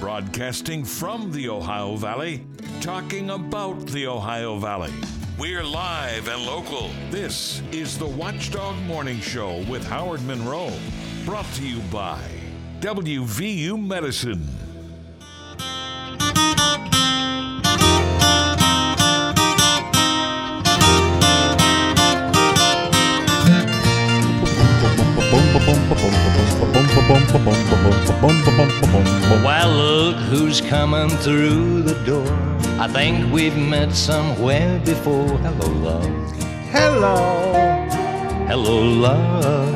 Broadcasting from the Ohio Valley, talking about the Ohio Valley. We're live and local. This is the Watchdog Morning Show with Howard Monroe. Brought to you by WVU Medicine. Well, look who's coming through the door. I think we've met somewhere before. Hello, love. Hello. Hello, love.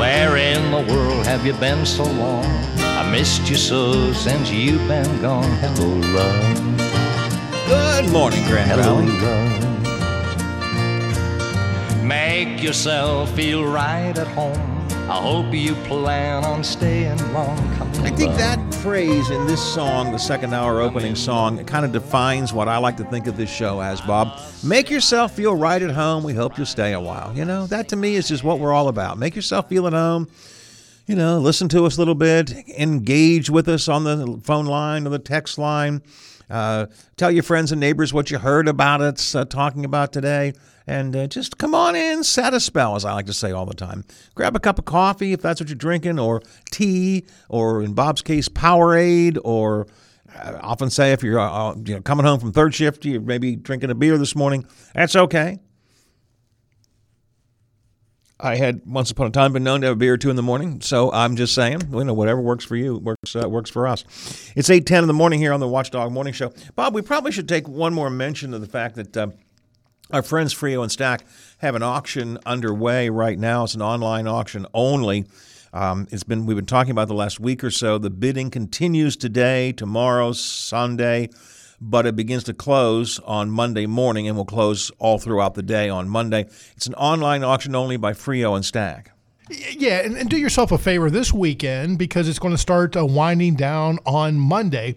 Where in the world have you been so long? I missed you so since you've been gone. Hello, love. Good morning, Grand Hello, Valley. love. Make yourself feel right at home. I hope you plan on staying long. I think that phrase in this song, the second hour opening song, it kind of defines what I like to think of this show as, Bob. Make yourself feel right at home. We hope you'll stay a while. You know, that to me is just what we're all about. Make yourself feel at home. You know, listen to us a little bit, engage with us on the phone line or the text line. Uh, tell your friends and neighbors what you heard about us uh, talking about today. And uh, just come on in, set a spell, as I like to say all the time. Grab a cup of coffee if that's what you're drinking, or tea, or in Bob's case, Powerade, or I often say if you're uh, uh, you know, coming home from third shift, you're maybe drinking a beer this morning. That's okay. I had once upon a time been known to have a beer or two in the morning, so I'm just saying, you know, whatever works for you works uh, works for us. It's eight ten in the morning here on the Watchdog Morning Show. Bob, we probably should take one more mention of the fact that uh, our friends Frio and Stack have an auction underway right now. It's an online auction only. Um, it's been we've been talking about the last week or so. The bidding continues today, tomorrow, Sunday, but it begins to close on Monday morning and will close all throughout the day on Monday. It's an online auction only by Frio and Stack. Yeah, and, and do yourself a favor this weekend because it's going to start uh, winding down on Monday.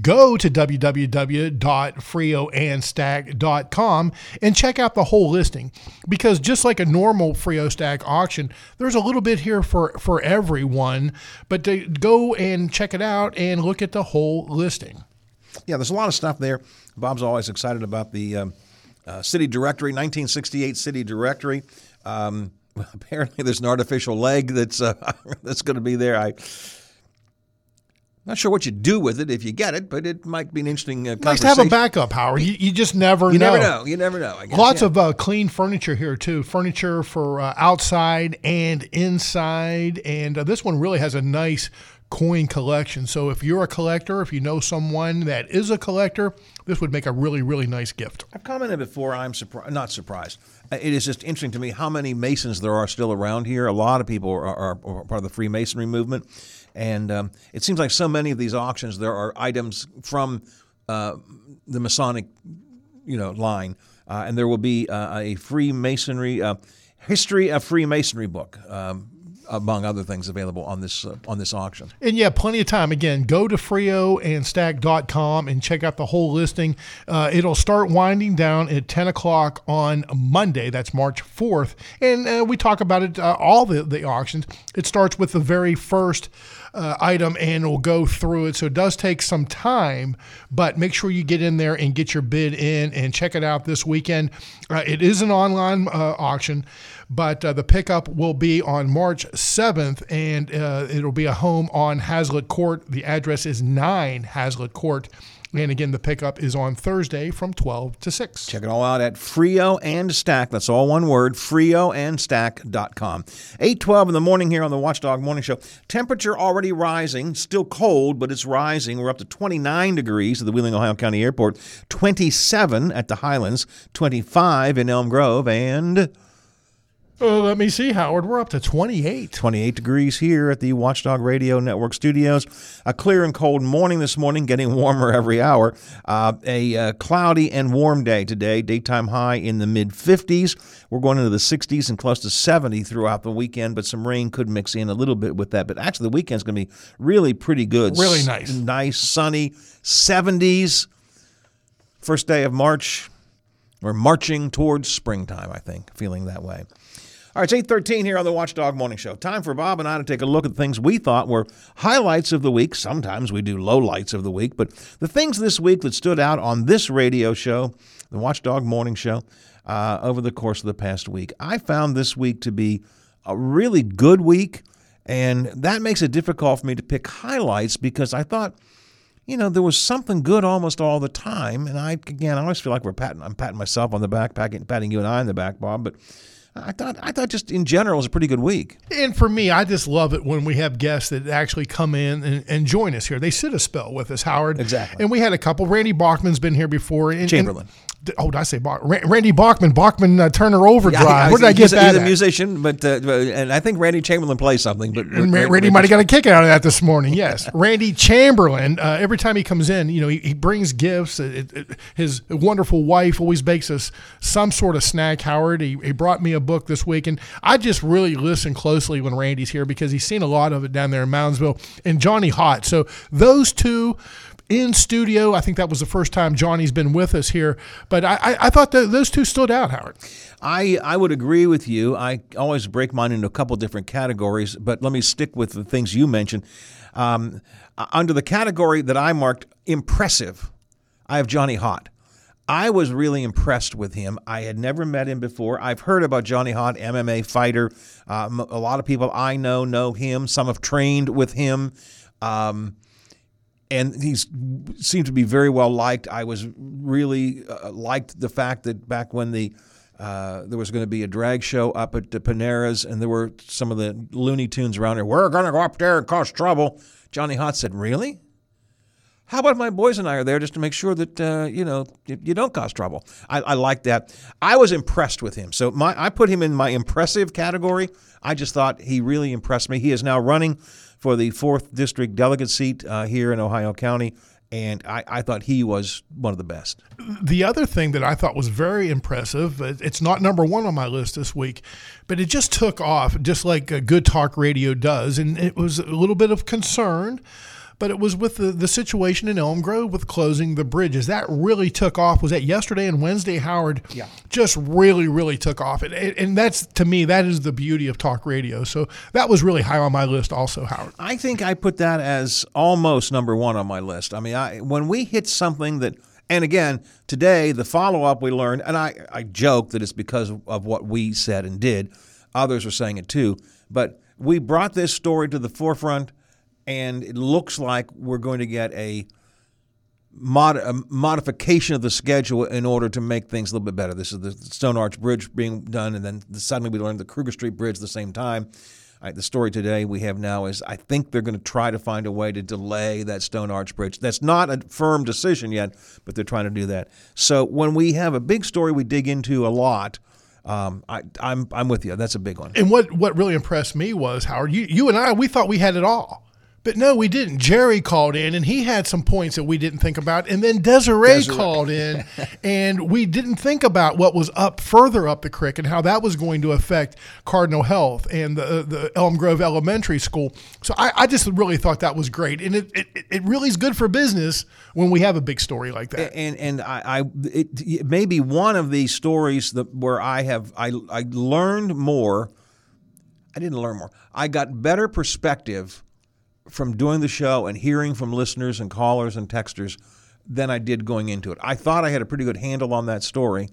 Go to www.freoandstack.com and check out the whole listing because just like a normal Frio Stack auction, there's a little bit here for, for everyone. But to go and check it out and look at the whole listing. Yeah, there's a lot of stuff there. Bob's always excited about the um, uh, city directory, 1968 city directory. Um, apparently, there's an artificial leg that's uh, that's going to be there. I. Not sure what you do with it if you get it, but it might be an interesting uh, Nice to have a backup, Howard. You, you just never You know. never know. You never know. I guess. Lots yeah. of uh, clean furniture here too. Furniture for uh, outside and inside, and uh, this one really has a nice coin collection. So if you're a collector, if you know someone that is a collector, this would make a really really nice gift. I've commented before. I'm surprised, not surprised. Uh, It is just interesting to me how many Masons there are still around here. A lot of people are, are, are part of the Freemasonry movement, and um, it seems like so many of these auctions there are items from uh, the Masonic, you know, line, uh, and there will be uh, a Freemasonry uh, history of Freemasonry book. Um, among other things available on this uh, on this auction. And yeah, plenty of time. Again, go to freoandstack.com and check out the whole listing. Uh, it'll start winding down at 10 o'clock on Monday. That's March 4th. And uh, we talk about it, uh, all the, the auctions. It starts with the very first uh, item and we'll go through it. So it does take some time, but make sure you get in there and get your bid in and check it out this weekend. Uh, it is an online auction, but uh, the pickup will be on March 7th and uh, it'll be a home on Hazlitt Court. The address is 9 Hazlitt Court. And again, the pickup is on Thursday from 12 to 6. Check it all out at Frio and Stack. That's all one word, frioandstack.com. 812 in the morning here on the Watchdog Morning Show. Temperature already rising, still cold, but it's rising. We're up to 29 degrees at the Wheeling, Ohio County Airport, 27 at the Highlands, 25 in Elm Grove, and Uh, let me see, Howard. We're up to 28. 28 degrees here at the Watchdog Radio Network studios. A clear and cold morning this morning, getting warmer every hour. Uh, a uh, cloudy and warm day today, daytime high in the mid 50s. We're going into the 60s and close to 70 throughout the weekend, but some rain could mix in a little bit with that. But actually, the weekend's going to be really pretty good. Really S- nice. Nice, sunny, 70s. First day of March. We're marching towards springtime, I think, feeling that way. All right, it's 813 here on the Watchdog Morning Show. Time for Bob and I to take a look at things we thought were highlights of the week. Sometimes we do lowlights of the week, but the things this week that stood out on this radio show, the Watchdog Morning Show, uh, over the course of the past week. I found this week to be a really good week, and that makes it difficult for me to pick highlights because I thought – you know, there was something good almost all the time. And I, again, I always feel like we're patting, I'm patting myself on the back, patting, patting you and I on the back, Bob. But I thought, I thought just in general it was a pretty good week. And for me, I just love it when we have guests that actually come in and, and join us here. They sit a spell with us, Howard. Exactly. And we had a couple. Randy Bachman's been here before. And, Chamberlain. And, oh, did I say Bach, Randy Bachman? Bachman uh, Turner Overdrive. Yeah, Where did I get he's, that? He's a musician, but uh, and I think Randy Chamberlain plays something. But And Ra- Randy might have got a kick out of that this morning. Yes, Randy Chamberlain. Uh, every time he comes in, you know, he, he brings gifts. It, it, his wonderful wife always bakes us some sort of snack. Howard. He, he brought me a book this week, and I just really listen closely when Randy's here because he's seen a lot of it down there in Moundsville and Johnny Hott. So those two in studio. I think that was the first time Johnny's been with us here. But I, I, I thought those two stood out, Howard. I, I would agree with you. I always break mine into a couple different categories, but let me stick with the things you mentioned. Um, under the category that I marked impressive, I have Johnny Hott. I was really impressed with him. I had never met him before. I've heard about Johnny Hott, MMA fighter. Um, a lot of people I know know him. Some have trained with him. Um, and he seemed to be very well liked. I was really uh, liked the fact that back when the uh, there was going to be a drag show up at the Panera's, and there were some of the Looney Tunes around here. We're going to go up there and cause trouble. Johnny Hott said, "Really? How about my boys and I are there just to make sure that uh, you know you don't cause trouble?" I, I like that. I was impressed with him, so my I put him in my impressive category. I just thought he really impressed me. He is now running for the fourth district delegate seat uh, here in Ohio County. And I, I, thought he was one of the best. The other thing that I thought was very impressive, it's not number one on my list this week, but it just took off just like Good Talk Radio does. And it was a little bit of concern but it was with the, the situation in Elm Grove with closing the bridges. That really took off. Was that yesterday and Wednesday, Howard? Yeah. Just really, really took off. And, and that's, to me, that is the beauty of talk radio. So that was really high on my list also, Howard. I think I put that as almost number one on my list. I mean, I, when we hit something that, and again, today, the follow up we learned, and I, I joke that it's because of what we said and did. Others are saying it too. But we brought this story to the forefront and it looks like we're going to get a, mod, a, modification of the schedule in order to make things a little bit better. This is the Stone Arch Bridge being done, and then suddenly we learned the Kruger Street Bridge at the same time. Right, the story today we have now is I think they're going to try to find a way to delay that Stone Arch Bridge. That's not a firm decision yet, but they're trying to do that. So when we have a big story we dig into a lot, um, I, I'm I'm with you. That's a big one. And what what really impressed me was Howard. You you and I we thought we had it all. But no, we didn't. Jerry called in and he had some points that we didn't think about. And then Desiree, Desiree. called in and we didn't think about what was up further up the creek and how that was going to affect Cardinal Health and the, the Elm Grove Elementary School. So I, I just really thought that was great. And it, it, it really is good for business when we have a big story like that. And, and I, I it, it may be one of these stories that where I have, I, I learned more. I didn't learn more. I got better perspective from doing the show and hearing from listeners and callers and texters than I did going into it. I thought I had a pretty good handle on that story.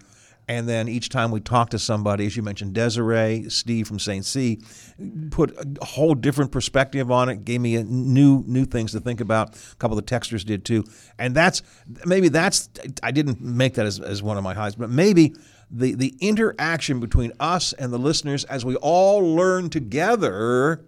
And then each time we talked to somebody, as you mentioned, Desiree, Steve from St. C, put a whole different perspective on it, gave me new new things to think about. A couple of the texters did too. And that's maybe that's I didn't make that as, as one of my highs, but maybe the the interaction between us and the listeners as we all learn together,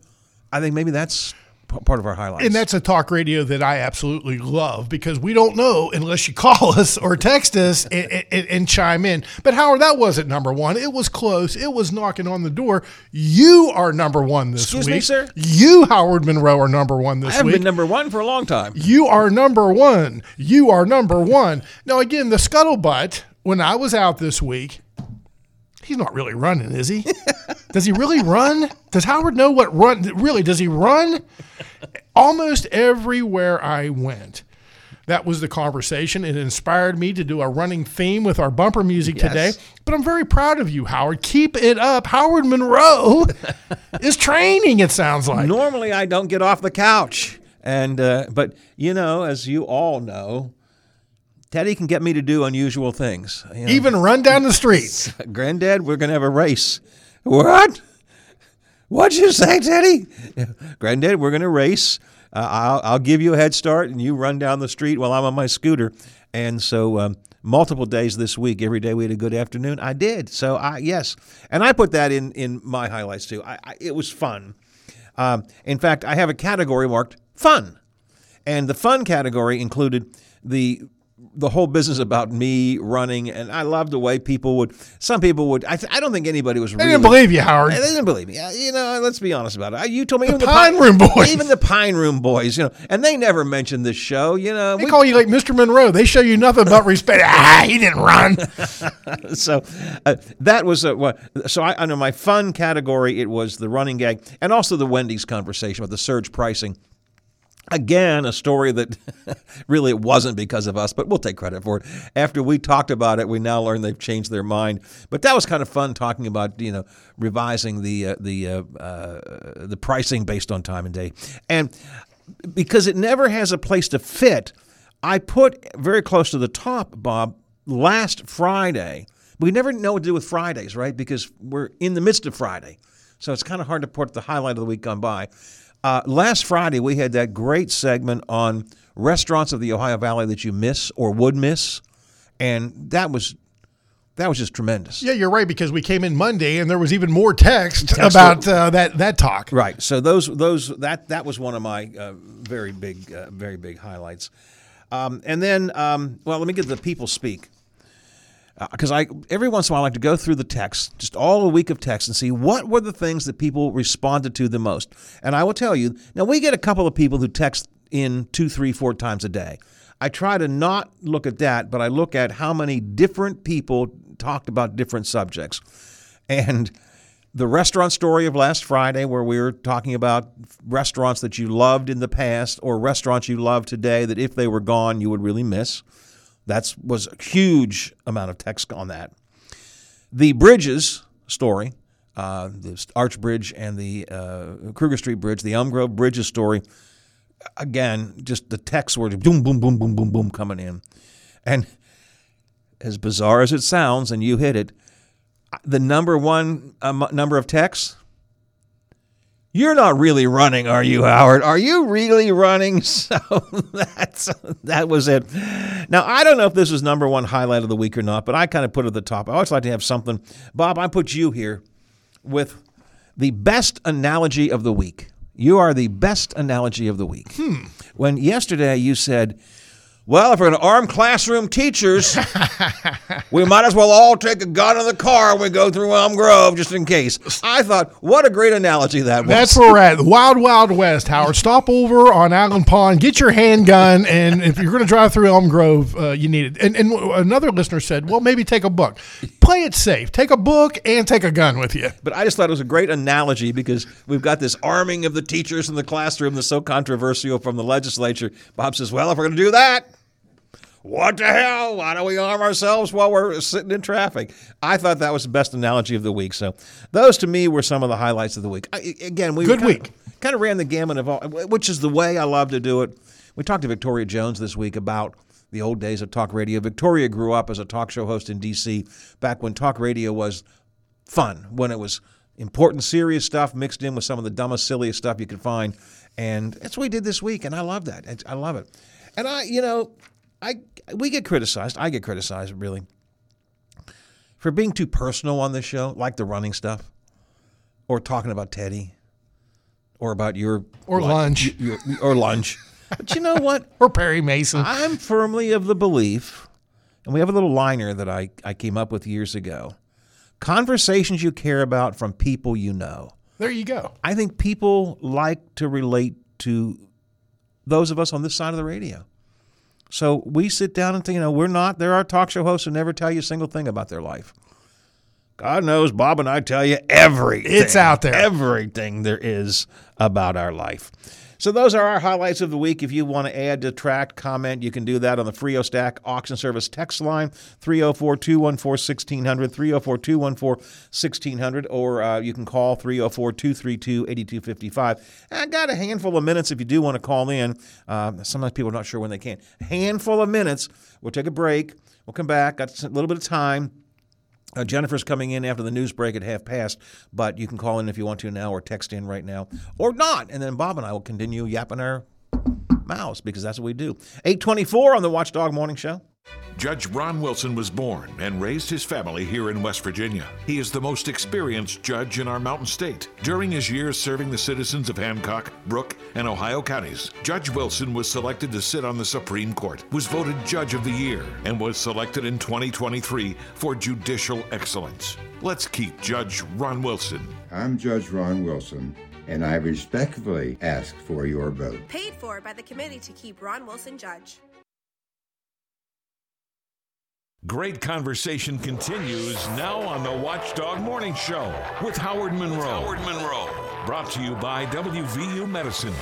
I think maybe that's part of our highlights. And that's a talk radio that I absolutely love because we don't know unless you call us or text us and, and, and, chime in. But Howard, that wasn't number one. It was close. It was knocking on the door. You are number one this Excuse week. me, sir. You, Howard Monroe, are number one this I haven't week. been number one for a long time. You are number one. You are number one. Now, again, the scuttlebutt. When I was out this week, he's not really running, is he? does he really run? Does Howard know what run? Really, does he run? Almost everywhere I went, That was the conversation. It inspired me to do a running theme with our bumper music Yes. today. But I'm very proud of you, Howard. Keep it up. Howard Monroe is training, it sounds like. Normally, I don't get off the couch, and uh, but you know, as you all know, Teddy can get me to do unusual things. You know, Even run down the street. Granddad, we're gonna have a race. What? What'd you say, Teddy? Granddad, we're gonna race. Uh, I'll, I'll give you a head start, and you run down the street while I'm on my scooter. And so, um, multiple days this week, every day we had a good afternoon. I did. So, I yes, and I put that in in my highlights too. I, I, it was fun. Um, in fact, I have a category marked fun, and the fun category included the the whole business about me running, and I love the way people would. Some people would. I, th- I don't think anybody was. I really, didn't believe you, Howard. They didn't believe me. Uh, You know, let's be honest about it. You told me even Pine the Pine Room Boys. even the Pine Room Boys. You know, and they never mentioned this show. You know, They we- call you like Mr. Monroe. They show you nothing but respect. ah, he didn't run. so uh, that was a, what. So I, under my fun category, it was the running gag, and also the Wendy's conversation about the surge pricing. Again, a story that really it wasn't because of us, but we'll take credit for it. After we talked about it, we now learn they've changed their mind. But that was kind of fun talking about you know revising the uh, the uh, uh, the pricing based on time and day, and because it never has a place to fit, I put very close to the top, Bob, last Friday. We never know what to do with Fridays, right? Because we're in the midst of Friday. So it's kind of hard to put the highlight of the week gone by. Uh, last Friday, we had that great segment on restaurants of the Ohio Valley that you miss or would miss. And that was that was just tremendous. Yeah, you're right because we came in Monday and there was even more text, Text about uh, that that talk. Right. So those those that that was one of my uh, very big uh, very big highlights. Um, and then, um, well, let me get the people speak Uh, because I every once in a while I like to go through the text, just all a week of text, and see what were the things that people responded to the most. And I will tell you now we get a couple of people who text in two, three, four times a day. I try to not look at that, but I look at how many different people talked about different subjects. And the restaurant story of last Friday, where we were talking about restaurants that you loved in the past or restaurants you love today that if they were gone, you would really miss. That was a huge amount of text on that. The bridges story, uh, the Arch Bridge and the uh, Kruger Street Bridge, the Elm Grove Bridges story, again, just the text were boom, boom, boom, boom, boom, boom coming in. And as bizarre as it sounds, and you hit it, the number one um, number of texts. You're not really running, are you, Howard? Are you really running? So that's that was it. Now I don't know if this is number one highlight of the week or not, but I kind of put it at the top. I always like to have something. Bob, I put you here with the best analogy of the week. You are the best analogy of the week. Hmm. When yesterday you said, well, if we're going to arm classroom teachers, we might as well all take a gun in the car when we go through Elm Grove just in case. I thought, what a great analogy that was. That's where we're at. Wild Wild West, Howard. Stop over on Allen Pond, get your handgun, and if you're going to drive through Elm Grove, uh, you need it. And, and another listener said, well, maybe take a book. Play it safe. Take a book and take a gun with you. But I just thought it was a great analogy because we've got this arming of the teachers in the classroom that's so controversial from the legislature. Bob says, well, if we're going to do that, what the hell? Why don't we arm ourselves while we're sitting in traffic? I thought that was the best analogy of the week. So those to me were some of the highlights of the week. I, again, we Good week. Of, kind of ran the gamut of all, which is the way I love to do it. We talked to Victoria Jones this week about the old days of talk radio. Victoria grew up as a talk show host in D.C. back when talk radio was fun, when it was important, serious stuff mixed in with some of the dumbest, silliest stuff you could find. And that's what we did this week, and I love that. I love it. And I, you know, I we get criticized. I get criticized really for being too personal on this show, like the running stuff, or talking about Teddy, or about your Or lunch. your, or lunch. But you know what? Or Perry Mason. I'm firmly of the belief, and we have a little liner that I, I came up with years ago conversations you care about from people you know. There you go. I think people like to relate to those of us on this side of the radio. So we sit down and think, you know, we're not, there are talk show hosts who never tell you a single thing about their life. God knows Bob and I tell you everything. It's out there. Everything there is about our life. So those are our highlights of the week. If you want to add, detract, comment, you can do that on the Frio Stack Auction Service text line 304-214-1600, 304-214-1600, or uh, you can call 304-232-8255. I got a handful of minutes if you do want to call in. Uh, sometimes people are not sure when they can. A handful of minutes. We'll take a break. We'll come back. Got a little bit of time. Uh, Jennifer's coming in after the news break at half past, but you can call in if you want to now or text in right now or not. And then Bob and I will continue yapping our mouths because that's what we do. 824 on the Watchdog Morning Show. Judge Ron Wilson was born and raised his family here in West Virginia. He is the most experienced judge in our mountain state. During his years serving the citizens of Hancock, Brooke, and Ohio counties, Judge Wilson was selected to sit on the Supreme Court, was voted Judge of the Year, and was selected in 2023 for judicial excellence. Let's keep Judge Ron Wilson. I'm Judge Ron Wilson, and I respectfully ask for your vote. Paid for by the committee to keep Ron Wilson judge. Great conversation continues now on the Watchdog Morning Show with Howard Monroe. Howard Monroe. Brought to you by WVU Medicine.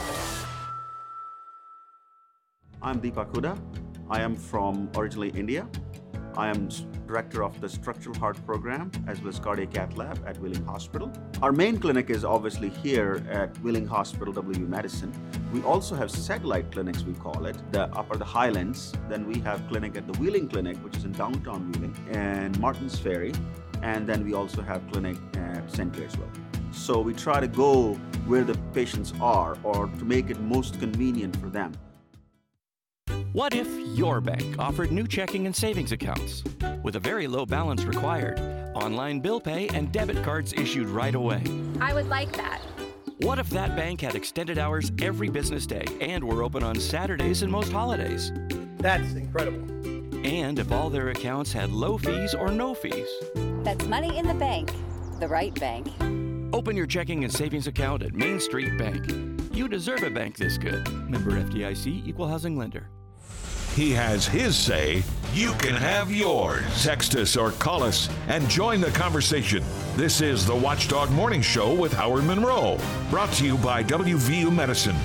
I'm Deepak Huda. I am from originally India. I am director of the structural heart program as well as cardiac cath lab at Wheeling Hospital. Our main clinic is obviously here at Wheeling Hospital, WVU Medicine. We also have satellite clinics, we call it, the upper the Highlands. Then we have clinic at the Wheeling Clinic, which is in downtown Wheeling, and Martins Ferry. And then we also have clinic at St. Clairsville. So we try to go where the patients are or to make it most convenient for them. What if your bank offered new checking and savings accounts with a very low balance required, online bill pay, and debit cards issued right away? I would like that. What if that bank had extended hours every business day and were open on Saturdays and most holidays? That's incredible. And if all their accounts had low fees or no fees? That's money in the bank, the right bank. Open your checking and savings account at Main Street Bank. You deserve a bank this good. Member FDIC, Equal Housing Lender. He has his say. You can have yours. Text us or call us and join the conversation. This is the Watchdog Morning Show with Howard Monroe. Brought to you by WVU Medicine.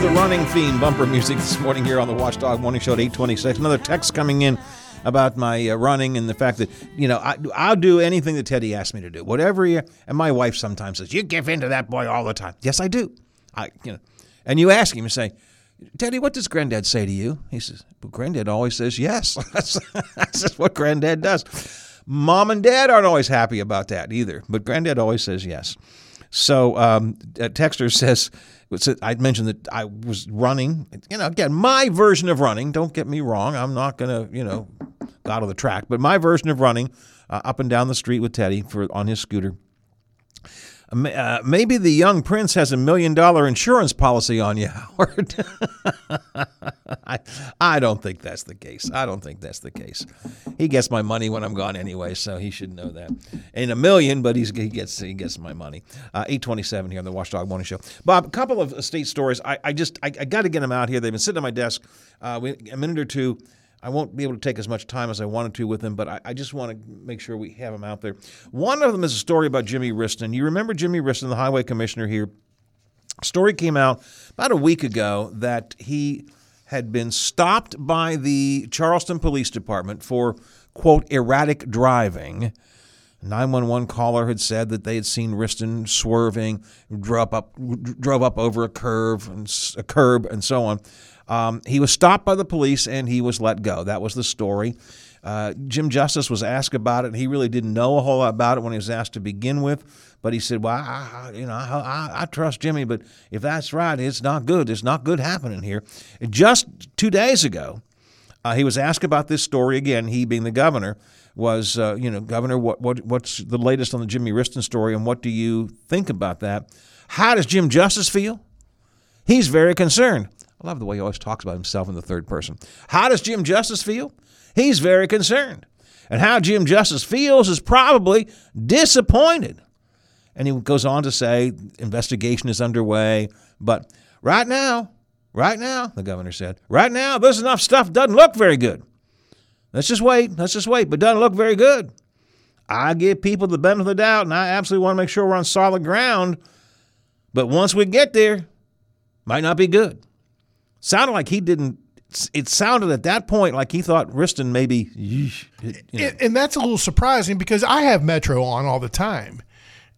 The running theme bumper music this morning here on the Watchdog Morning Show at 826. Another text coming in about my uh, running and the fact that, you know, I, I'll do anything that Teddy asks me to do. Whatever and my wife sometimes says, you give in to that boy all the time. Yes, I do. I, you know, and you ask him, you say, Teddy, what does Granddad say to you? He says, well, Granddad always says yes. that's, that's just what Granddad does. Mom and Dad aren't always happy about that either, but Granddad always says yes. So um, Texter says, I mentioned that I was running. You know, again, my version of running. Don't get me wrong. I'm not going to, you know, go out of the track. But my version of running uh, up and down the street with Teddy for on his scooter. Uh, maybe the young prince has a million dollar insurance policy on you, Howard. I, I don't think that's the case. I don't think that's the case. He gets my money when I'm gone anyway, so he should know that. Ain't a million, but he's, he gets he gets my money. Uh, 827 here on the Watchdog Morning Show. Bob, a couple of state stories. I, I just I, I got to get them out here. They've been sitting on my desk uh, a minute or two. I won't be able to take as much time as I wanted to with them, but I, I, just want to make sure we have them out there. One of them is a story about Jimmy Wriston. You remember Jimmy Wriston, the highway commissioner here? Story came out about a week ago that he had been stopped by the Charleston Police Department for, quote, erratic driving. 911 caller had said that they had seen Wriston swerving, drove up, drove up over a curve, and a curb, and so on. Um, he was stopped by the police and he was let go. That was the story. Uh, Jim Justice was asked about it. He really didn't know a whole lot about it when he was asked to begin with, but he said, "Well, I, you know, I, I, trust Jimmy, but if that's right, it's not good. It's not good happening here." Just two days ago, uh, he was asked about this story again. He, being the governor, was, uh, you know, Governor, what, what, what's the latest on the Jimmy Wriston story, and what do you think about that? How does Jim Justice feel? He's very concerned. I love the way he always talks about himself in the third person. How does Jim Justice feel? He's very concerned. And how Jim Justice feels is probably disappointed. And he goes on to say investigation is underway. But right now, right now, the governor said, right now, this enough stuff doesn't look very good. Let's just wait. Let's just wait, but doesn't look very good. I give people the benefit of the doubt, and I absolutely want to make sure we're on solid ground. But once we get there, might not be good. Sounded like he didn't. It sounded at that point like he thought Wriston maybe. You know. And that's a little surprising because I have Metro on all the time.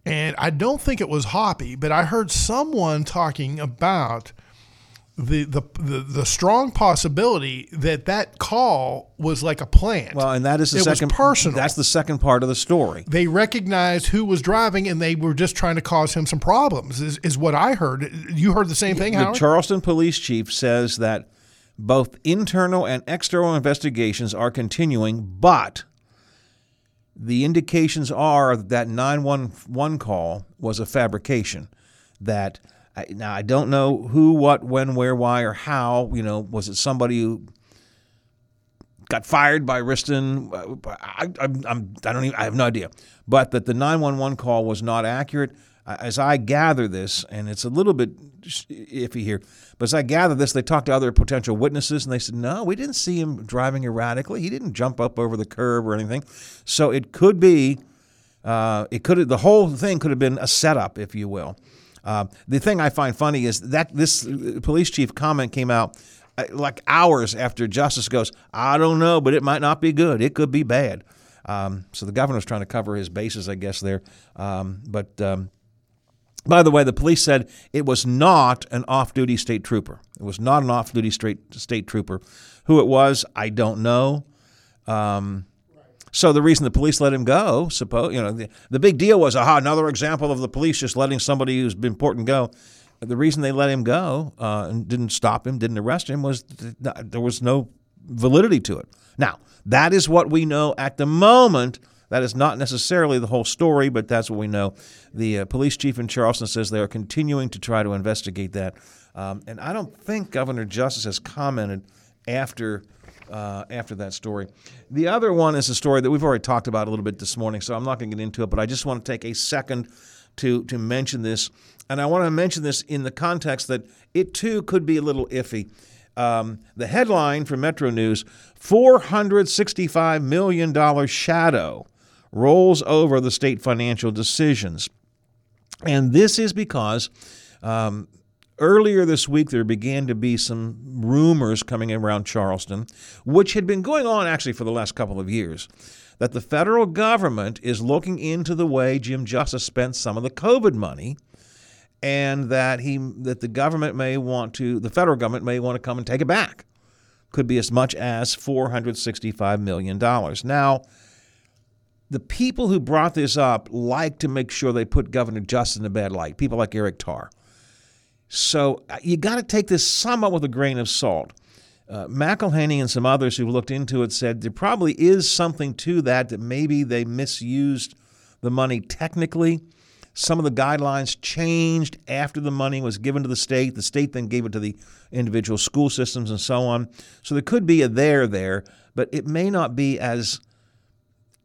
And I don't think it was Hoppy, but I heard someone talking about the, the the the strong possibility that that call was like a plant. Well, and that is the it second personal. That's the second part of the story. they recognized who was driving, and they were just trying to cause him some problems. Is, is what I heard. You heard the same thing, The Howard? Charleston police chief says that both internal and external investigations are continuing, but the indications are that 911 call was a fabrication. That Now I don't know who, what, when, where, why, or how. You know, was it somebody who got fired by Wriston? I, I, I'm, I don't even, I have no idea. But that the 911 call was not accurate. As I gather this, and it's a little bit iffy here, but as I gather this, they talked to other potential witnesses, and they said, no, we didn't see him driving erratically. He didn't jump up over the curb or anything. So it could be, uh, it could the whole thing could have been a setup, if you will. Uh, the thing I find funny is that this uh, police chief comment came out uh, like hours after Justice goes, I don't know, but it might not be good. It could be bad. Um, so the governor's trying to cover his bases, I guess, there. Um, but um, by the way, the police said it was not an off duty state trooper. It was not an off duty state, state trooper. Who it was, I don't know. Um, so the reason the police let him go, suppose you know, the, the big deal was, aha, another example of the police just letting somebody who's important go. The reason they let him go uh, and didn't stop him, didn't arrest him, was th- there was no validity to it. Now that is what we know at the moment. That is not necessarily the whole story, but that's what we know. The uh, police chief in Charleston says they are continuing to try to investigate that, um, and I don't think Governor Justice has commented after uh, after that story. The other one is a story that we've already talked about a little bit this morning, so I'm not going to get into it, but I just want to take a second to, to mention this. And I want to mention this in the context that it too could be a little iffy. Um, the headline from Metro News $465 million shadow rolls over the state financial decisions. And this is because um, earlier this week there began to be some rumors coming around Charleston, which had been going on actually for the last couple of years, that the federal government is looking into the way Jim Justice spent some of the COVID money. And that he that the government may want to the federal government may want to come and take it back. Could be as much as four hundred sixty-five million dollars. Now, the people who brought this up like to make sure they put Governor Justice in a bad light. People like Eric Tarr. So uh, you got to take this somewhat with a grain of salt. Uh, McElhaney and some others who looked into it said there probably is something to that, that maybe they misused the money technically. Some of the guidelines changed after the money was given to the state. The state then gave it to the individual school systems and so on. So there could be a there there, but it may not be as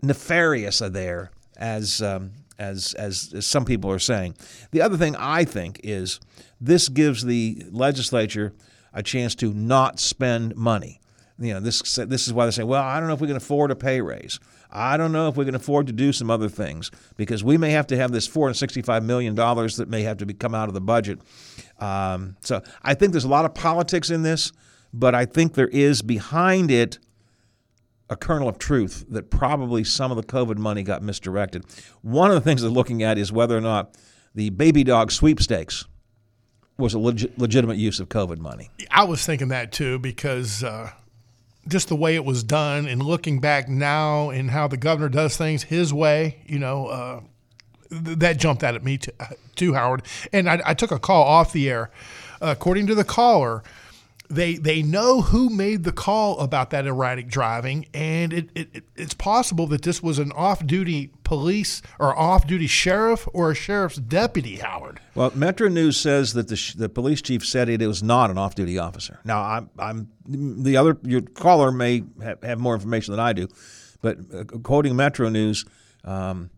nefarious a there as, um, as, as, as some people are saying. The other thing I think is this gives the legislature a chance to not spend money. You know, this this is why they say, well, I don't know if we can afford a pay raise. I don't know if we can afford to do some other things because we may have to have this $465 million that may have to be, come out of the budget. Um, so I think there's a lot of politics in this, but I think there is behind it a kernel of truth that probably some of the COVID money got misdirected. One of the things they're looking at is whether or not the baby dog sweepstakes was a leg- legitimate use of COVID money. I was thinking that too because uh, just the way it was done and looking back now and how the governor does things his way, you know, uh, th- that jumped out at me too, too Howard. And I, I, took a call off the air. Uh, according to the caller, they they know who made the call about that erratic driving, and it, it, it's possible that this was an off-duty police or off-duty sheriff or a sheriff's deputy. Howard. Well, Metro News says that the, sh- the police chief said it, it was not an off-duty officer. Now, I'm, I'm the other your caller may have, have more information than I do, but uh, quoting Metro News. Um,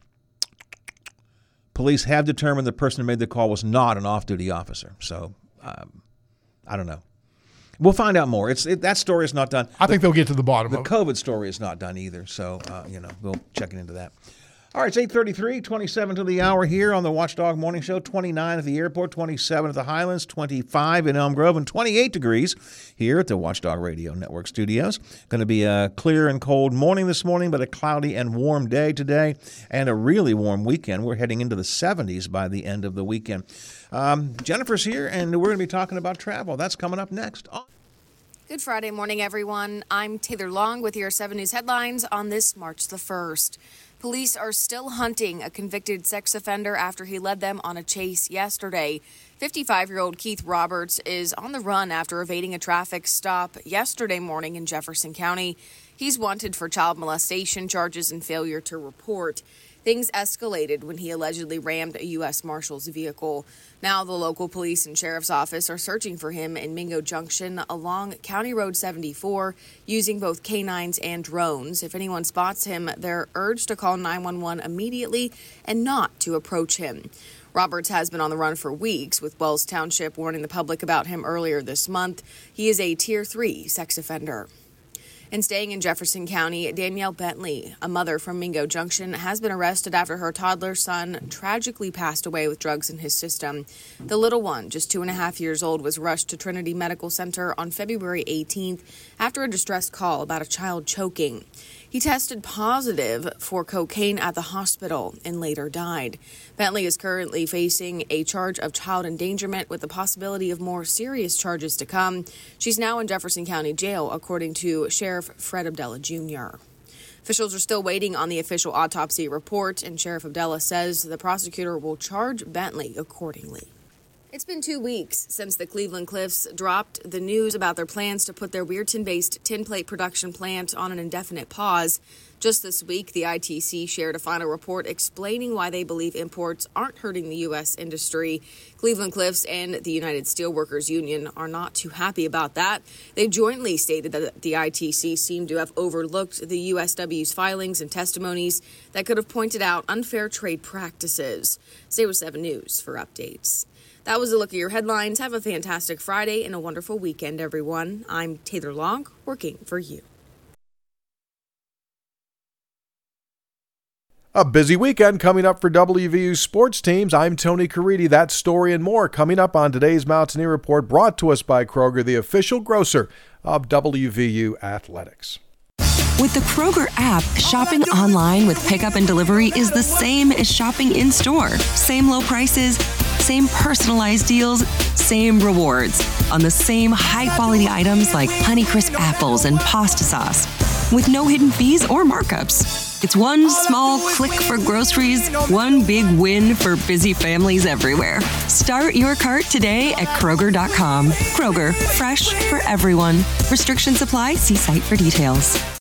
Police have determined the person who made the call was not an off duty officer. So um, I don't know. We'll find out more. It's it, that story is not done. I think they'll get to the bottom The of it. The COVID story is not done either. So uh, you know we'll check into that. All right, it's 8.33, 27 to the hour here on the Watchdog Morning Show, 29 at the airport, 27 at the Highlands, 25 in Elm Grove, and 28 degrees here at the Watchdog Radio Network studios. Going to be a clear and cold morning this morning, but a cloudy and warm day today, and a really warm weekend. We're heading into the 70s by the end of the weekend. Um, Jennifer's here, and we're going to be talking about travel. That's coming up next. Good Friday morning, everyone. I'm Taylor Long with your 7 News headlines on this March the 1st. Police are still hunting a convicted sex offender after he led them on a chase yesterday. 55 year old Keith Roberts is on the run after evading a traffic stop yesterday morning in Jefferson County. He's wanted for child molestation charges and failure to report. Things escalated when he allegedly rammed a U.S. Marshal's vehicle. Now, the local police and sheriff's office are searching for him in Mingo Junction along County Road 74 using both canines and drones. If anyone spots him, they're urged to call 911 immediately and not to approach him. Roberts has been on the run for weeks, with Wells Township warning the public about him earlier this month. He is a Tier 3 sex offender. And staying in Jefferson County, Danielle Bentley, a mother from Mingo Junction, has been arrested after her toddler son tragically passed away with drugs in his system. The little one, just two and a half years old, was rushed to Trinity Medical Center on February 18th after a distressed call about a child choking. He tested positive for cocaine at the hospital and later died. Bentley is currently facing a charge of child endangerment with the possibility of more serious charges to come. She's now in Jefferson County Jail, according to Sheriff Fred Abdalla Jr. Officials are still waiting on the official autopsy report, and Sheriff Abdalla says the prosecutor will charge Bentley accordingly. It's been two weeks since the Cleveland Cliffs dropped the news about their plans to put their Weirton based tin plate production plant on an indefinite pause. Just this week, the ITC shared a final report explaining why they believe imports aren't hurting the U.S. industry. Cleveland Cliffs and the United Steelworkers Union are not too happy about that. They jointly stated that the ITC seemed to have overlooked the USW's filings and testimonies that could have pointed out unfair trade practices. Stay with 7 News for updates. That was a look at your headlines. Have a fantastic Friday and a wonderful weekend, everyone. I'm Taylor Long, working for you. A busy weekend coming up for WVU sports teams. I'm Tony Caridi. That story and more coming up on today's Mountaineer Report, brought to us by Kroger, the official grocer of WVU Athletics. With the Kroger app, shopping online with pickup and delivery is the same as shopping in store. Same low prices, same personalized deals, same rewards on the same high quality items like Honeycrisp apples and pasta sauce with no hidden fees or markups. It's one small click for groceries, one big win for busy families everywhere. Start your cart today at Kroger.com. Kroger, fresh for everyone. Restrictions apply. See site for details.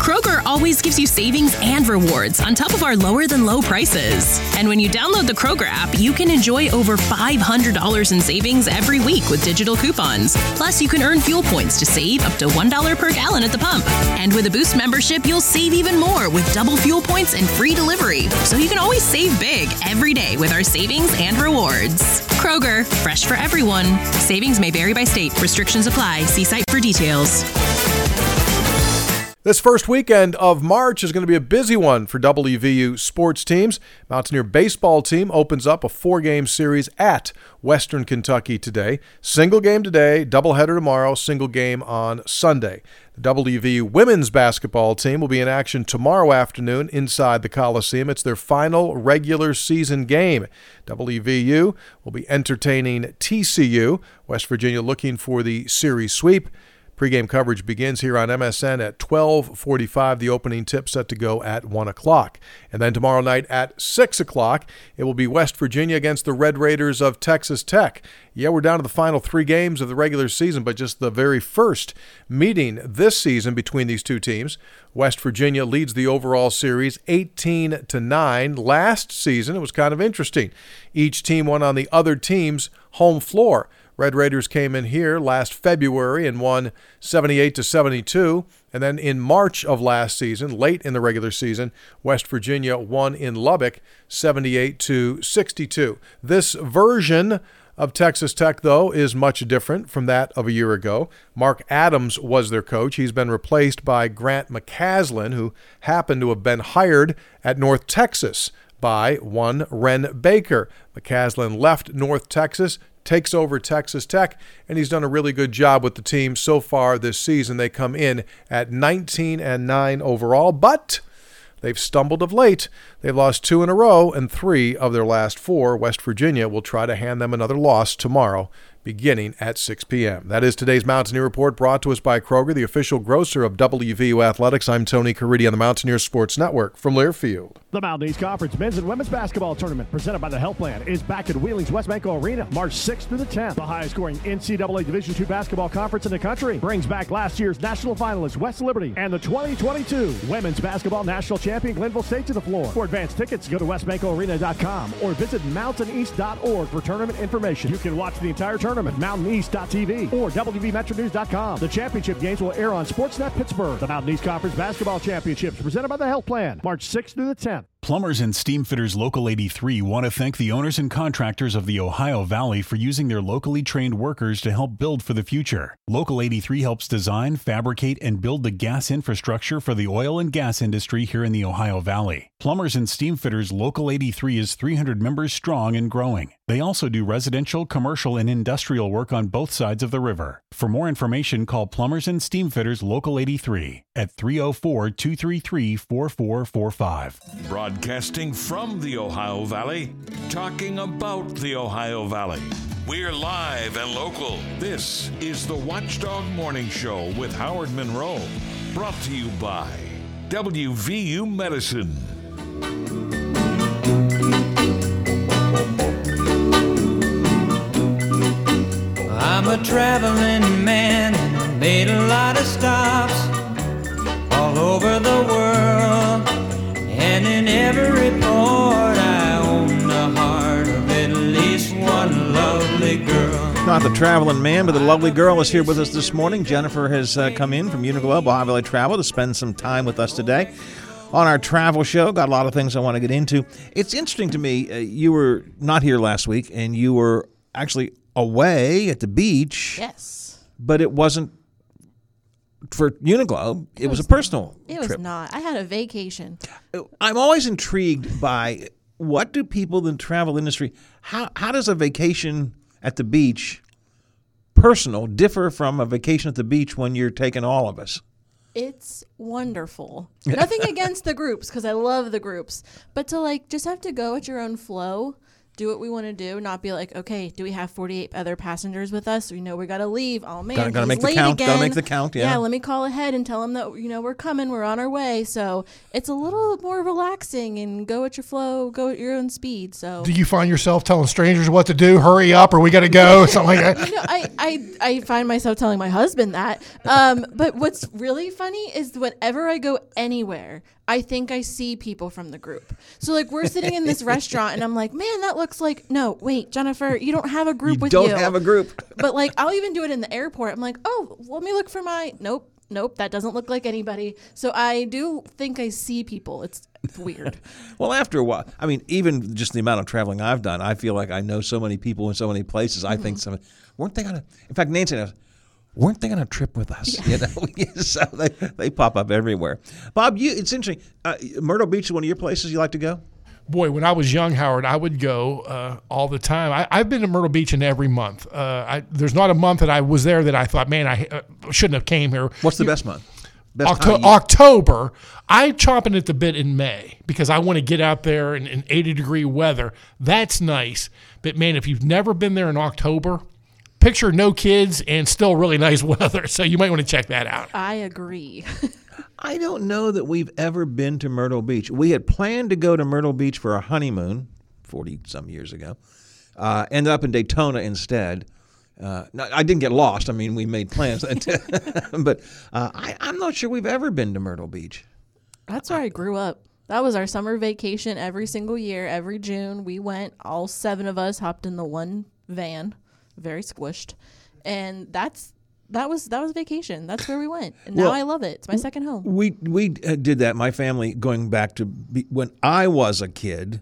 Kroger always gives you savings and rewards on top of our lower than low prices. And when you download the Kroger app, you can enjoy over $500 in savings every week with digital coupons. Plus, you can earn fuel points to save up to $1 per gallon at the pump. And with a Boost membership, you'll save even more with double fuel points and free delivery. So you can always save big every day with our savings and rewards. Kroger, fresh for everyone. Savings may vary by state. Restrictions apply. See site for details. This first weekend of March is going to be a busy one for WVU sports teams. Mountaineer baseball team opens up a four-game series at Western Kentucky today. Single game today, doubleheader tomorrow, single game on Sunday. The WVU women's basketball team will be in action tomorrow afternoon inside the Coliseum. It's their final regular season game. WVU will be entertaining TCU. West Virginia looking for the series sweep. Pre-game coverage begins here on MSN at 12:45. The opening tip set to go at one o'clock, and then tomorrow night at six o'clock, it will be West Virginia against the Red Raiders of Texas Tech. Yeah, we're down to the final three games of the regular season, but just the very first meeting this season between these two teams. West Virginia leads the overall series 18 to 9. Last season, it was kind of interesting. Each team won on the other team's home floor. Red Raiders came in here last February and won 78 to 72. And then in March of last season, late in the regular season, West Virginia won in Lubbock 78 to 62. This version of Texas Tech, though, is much different from that of a year ago. Mark Adams was their coach. He's been replaced by Grant McCasland, who happened to have been hired at North Texas by one Wren Baker. McCasland left North Texas, takes over Texas Tech, and he's done a really good job with the team so far this season. They come in at 19 and 9 overall, but They've stumbled of late. They've lost two in a row, and three of their last four. West Virginia will try to hand them another loss tomorrow beginning at 6 p.m. That is today's Mountaineer Report brought to us by Kroger, the official grocer of WVU Athletics. I'm Tony Caridi on the Mountaineer Sports Network from Learfield. The Mountain Conference Men's and Women's Basketball Tournament presented by the Health Plan is back at Wheeling's West WesBanco Arena March 6th through the 10th. The highest scoring NCAA Division II basketball conference in the country brings back last year's national finalist West Liberty and the 2022 Women's Basketball National Champion Glenville State to the floor. For advanced tickets, go to wesbancoarena.com or visit mountaineast.org for tournament information. You can watch the entire tournament tournament, mountaineast.tv or WVMetroNews.com. The championship games will air on Sportsnet Pittsburgh. The Mountain East Conference Basketball Championships presented by the Health Plan, March 6th through the 10th. Plumbers and Steamfitters Local 83 want to thank the owners and contractors of the Ohio Valley for using their locally trained workers to help build for the future. Local 83 helps design, fabricate, and build the gas infrastructure for the oil and gas industry here in the Ohio Valley. Plumbers and Steamfitters Local 83 is 300 members strong and growing. They also do residential, commercial, and industrial work on both sides of the river. For more information, call Plumbers and Steamfitters Local 83 at 304 233 4445. Broadcasting from the Ohio Valley, talking about the Ohio Valley. We're live and local. This is the Watchdog Morning Show with Howard Monroe. Brought to you by WVU Medicine. I'm a traveling man, and made a lot of stops Not the traveling man, but the lovely girl is here with us this morning. Jennifer has uh, come in from Uniglobe, Ohio Valley Travel, to spend some time with us today on our travel show. Got a lot of things I want to get into. It's interesting to me. Uh, you were not here last week, and you were actually away at the beach. Yes. But it wasn't for Uniglobe. It, It was, was- a personal It was not. I had a vacation. I'm always intrigued by what do people in the travel industry how how does a vacation at the beach personal differ from a vacation at the beach when you're taking all of us? It's wonderful. Nothing against the groups because I love the groups, but to like just have to go at your own flow, do what we want to do, not be like, okay, do we have 48 other passengers with us? We know we got to leave. Oh man, Gotta- gotta make the late count, gotta make the count, yeah. Yeah, let me call ahead and tell them that you know we're coming, we're on our way. So it's a little more relaxing and go at your flow, go at your own speed. So Do you find yourself telling strangers what to do? Hurry up, or we got to go, something like that. you know, I, I, I find myself telling my husband that. Um, but what's really funny is whenever I go anywhere, I think I see people from the group. So like we're sitting in this restaurant and I'm like, man, that looks like no, wait, Jennifer, you don't have a group with You with don't you. have a group. but like I'll even do it in the airport. I'm like, oh, let me look for my nope. Nope, that doesn't look like anybody. So I do think I see people. It's, it's weird. Well, after a while, I mean, even just the amount of traveling I've done, I feel like I know so many people in so many places. I think mm-hmm. some weren't they gonna? In fact, Nancy and I, weren't they gonna trip with us? You know, so they they pop up everywhere. Bob, you it's interesting. Uh, Myrtle Beach is one of your places you like to go. Boy, when I was young, Howard, I would go uh, all the time. I, I've been to Myrtle Beach in every month. Uh, I, there's not a month that I was there that I thought, man, I uh, shouldn't have came here. What's the best month? Best Octo- time October. I chomping at the bit in May because I want to get out there in, in 80 degree weather. That's nice. But man, if you've never been there in October, picture no kids and still really nice weather. So you might want to check that out. I agree. I don't know that we've ever been to Myrtle Beach. We had planned to go to Myrtle Beach for our honeymoon 40 some years ago. Uh, ended up in Daytona instead. Uh, no, I didn't get lost. I mean, we made plans. but uh, I, I'm not sure we've ever been to Myrtle Beach. That's where I grew up. That was our summer vacation every single year. Every June, we went. All seven of us hopped in the one van, very squished, and that's that was that was vacation. That's where we went, and now I love it. It's my second home. We we uh, did that. My family going back to be, when I was a kid.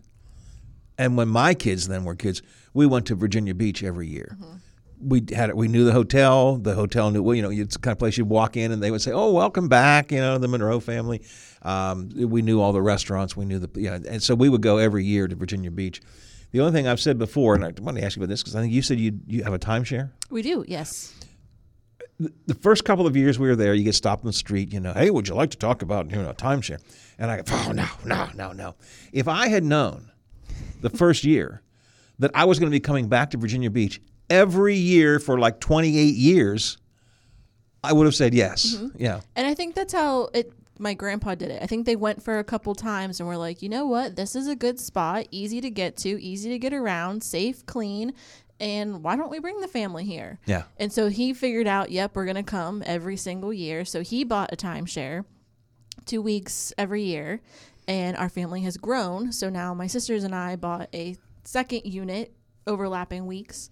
And when my kids then were kids, we went to Virginia Beach every year. We had it. we knew the hotel. The hotel knew well, you know it's the kind of place you'd walk in and they would say, "Oh, welcome back," you know, the Monroe family. Um, we knew all the restaurants. We knew the yeah, and so we would go every year to Virginia Beach. The only thing I've said before, and I want to ask you about this because I think you said you you have a timeshare. We do, yes. The first couple of years we were there, you get stopped in the street. You know, hey, would you like to talk about you know timeshare? And I go, oh no, no, no, no. If I had known the first year that I was going to be coming back to Virginia Beach every year for like 28 years, I would have said yes. Mhm. Yeah. And I think that's how it. My grandpa did it. I think they went for a couple times and were like, you know what, this is a good spot, easy to get to, easy to get around, safe, clean, and why don't we bring the family here? Yeah. And so he figured out, yep, we're gonna come every single year. So he bought a timeshare, two weeks every year, and our family has grown. So now my sisters and I bought a second unit, overlapping weeks.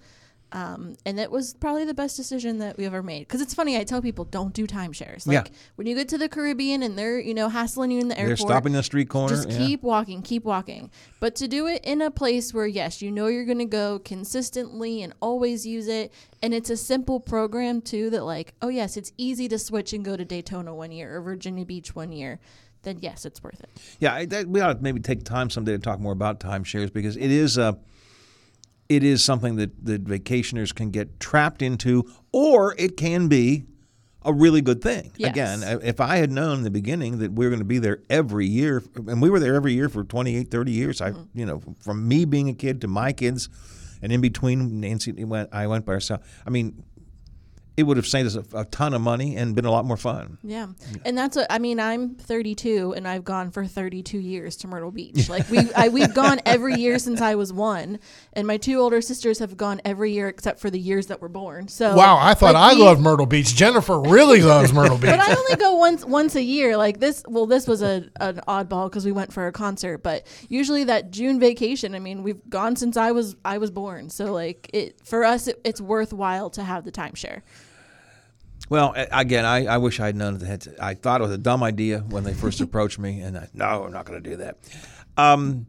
Um, and that was probably the best decision that we ever made. Because it's funny, I tell people don't do timeshares. Like Yeah. when you get to the Caribbean and they're you know hassling you in the airport, They're stopping in the street corner, Just yeah. keep walking, keep walking. But to do it in a place where yes, you know you're going to go consistently and always use it, and it's a simple program too. That like, oh yes, it's easy to switch and go to Daytona one year or Virginia Beach one year. Then yes, it's worth it. Yeah, I, that, we ought to maybe take time someday to talk more about timeshares because it is a, it is something that that vacationers can get trapped into, or it can be a really good thing. Yes. Again, if I had known in the beginning that we were going to be there every year, and we were there every year for 28, 30 years, I, Mm-hmm. you know, from me being a kid to my kids, and in between, Nancy went, I went by herself. I mean, it would have saved us a, a ton of money and been a lot more fun. Yeah. And that's what I mean, I'm 32 and I've gone for 32 years to Myrtle Beach. Like we I, we've gone every year since I was 1 and my two older sisters have gone every year except for the years that we were born. So wow, I thought like, I we- loved Myrtle Beach. Jennifer really loves Myrtle Beach. But I only go once once a year. Like this, well, this was a an oddball because we went for a concert. But usually that June vacation, I mean, we've gone since I was I was born. So like it for us, it, it's worthwhile to have the timeshare. Well, again, I, I wish I had known that. I thought it was a dumb idea when they first approached me, and I, no, I'm not going to do that. Um,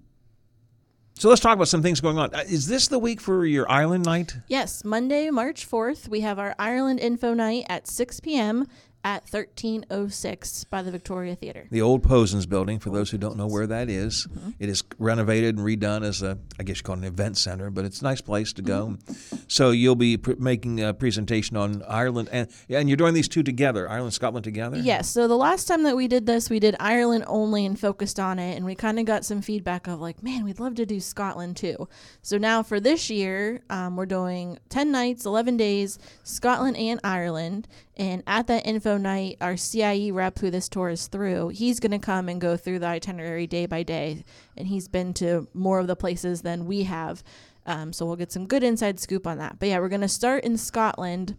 so let's talk about some things going on. Uh, Is this the week for your island night? Yes, Monday, March 4th, we have our Ireland Info Night at 6 p.m. at 1306 by the Victoria Theater. The old Posens building, for those who don't know where that is. Mm-hmm. It is renovated and redone as a, I guess you call it an event center, but it's a nice place to go. Mm-hmm. So you'll be pr- making a presentation on Ireland, and and you're doing these two together, Ireland, Scotland together. Yes. So the last time that we did this, we did Ireland only and focused on it, and we kind of got some feedback of like, man, we'd love to do Scotland too. So now for this year, um, we're doing ten nights, eleven days, Scotland and Ireland. And at that info night, our CIE rep, who this tour is through, he's going to come and go through the itinerary day by day, and he's been to more of the places than we have. Um, so we'll get some good inside scoop on that. But yeah, we're going to start in Scotland.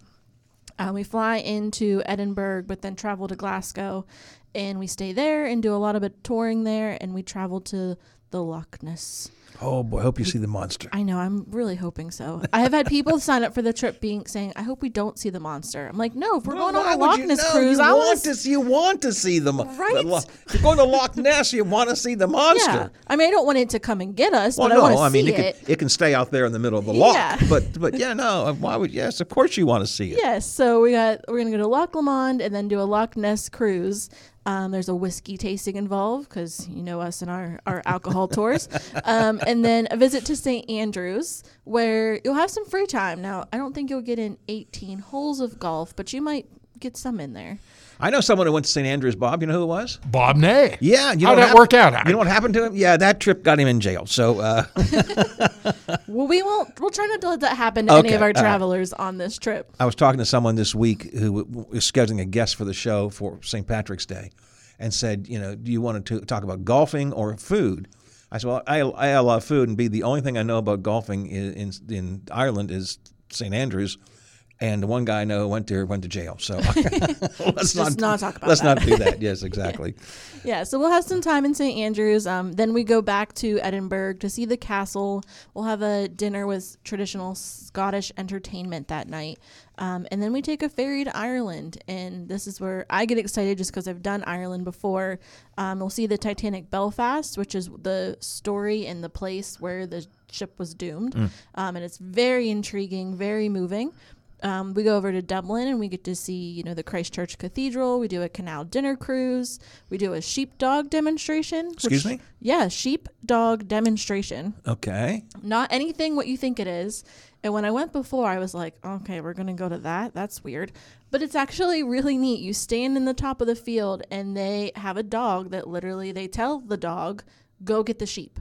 Um, we fly into Edinburgh, but then travel to Glasgow, and we stay there and do a lot of touring there. And we travel to the Loch Ness. Oh boy, I hope you see the monster. I know. I'm really hoping so. I have had people sign up for the trip, being saying, "I hope we don't see the monster." I'm like, "No, if we're going on a Loch Ness know? cruise, You I want to see, you want to see the, mo- Right? the Lo- you're going to Loch Ness, you want to see the monster. Yeah, I mean, I don't want it to come and get us, Well, but no, I want to I mean see it it. can, it can stay out there in the middle of the loch. Yeah. But but yeah, no. Uh, why would yes? Of course you want to see it. Yes, so we got we're gonna go to Loch Lomond and then do a Loch Ness cruise. Um, there's a whiskey tasting involved because you know us and our, our alcohol tours, um, and then a visit to St Andrews where you'll have some free time. Now I don't think you'll get in 18 holes of golf, but you might get some in there. I know someone who went to St. Andrews. Bob, you know who it was? Bob Nay. Yeah. You know How'd that hap- work out? You know what happened to him? Yeah, that trip got him in jail. So uh, Well, we won't. We'll try not to let that happen to any Okay, of our all right. travelers on this trip. I was talking to someone this week who was scheduling a guest for the show for St. Patrick's Day, and said, you know, do you want to talk about golfing or food? I said, well, I, I love food, and B, the only thing I know about golfing in in, in Ireland is St. Andrews, And the one guy I know went there went to jail. So let's Just not talk about Let's that. not do that. Yes, exactly. Yeah, so we'll have some time in St. Andrews. Um, then we go back to Edinburgh to see the castle. We'll have a dinner with traditional Scottish entertainment that night. Um, and then we take a ferry to Ireland. And this is where I get excited just because I've done Ireland before. Um, we'll see the Titanic Belfast, which is the story and the place where the ship was doomed. Mm. Um, and it's very intriguing, very moving. Um, we go over to Dublin and we get to see, you know, the Christchurch Cathedral. We do a canal dinner cruise. We do a sheepdog demonstration. Excuse me? Yeah, sheepdog demonstration. Okay. Not anything what you think it is. And when I went before, I was like, okay, we're going to go to that. That's weird. But it's actually really neat. You stand in the top of the field and they have a dog that literally they tell the dog, go get the sheep.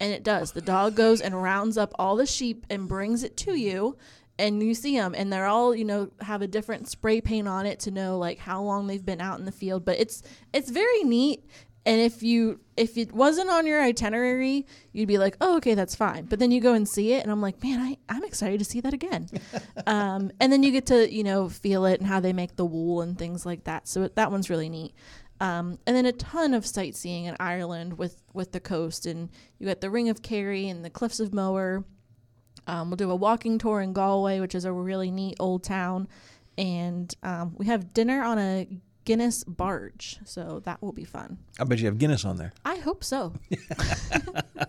And it does. The dog goes and rounds up all the sheep and brings it to you and you see them and they're all you know have a different spray paint on it to know like how long they've been out in the field. But it's it's very neat and if you if it wasn't on your itinerary you'd be like oh okay that's fine. But then you go and see it and i'm like man I, i'm excited to see that again. Um, and then you get to you know feel it and how they make the wool and things like that. So that one's really neat. Um, and then a ton of sightseeing in ireland with with the coast and you got the ring of kerry and the cliffs of moher um, we'll do a walking tour in Galway, which is a really neat old town, and um, we have dinner on a Guinness barge, so that will be fun. I bet you have Guinness on there. I hope so.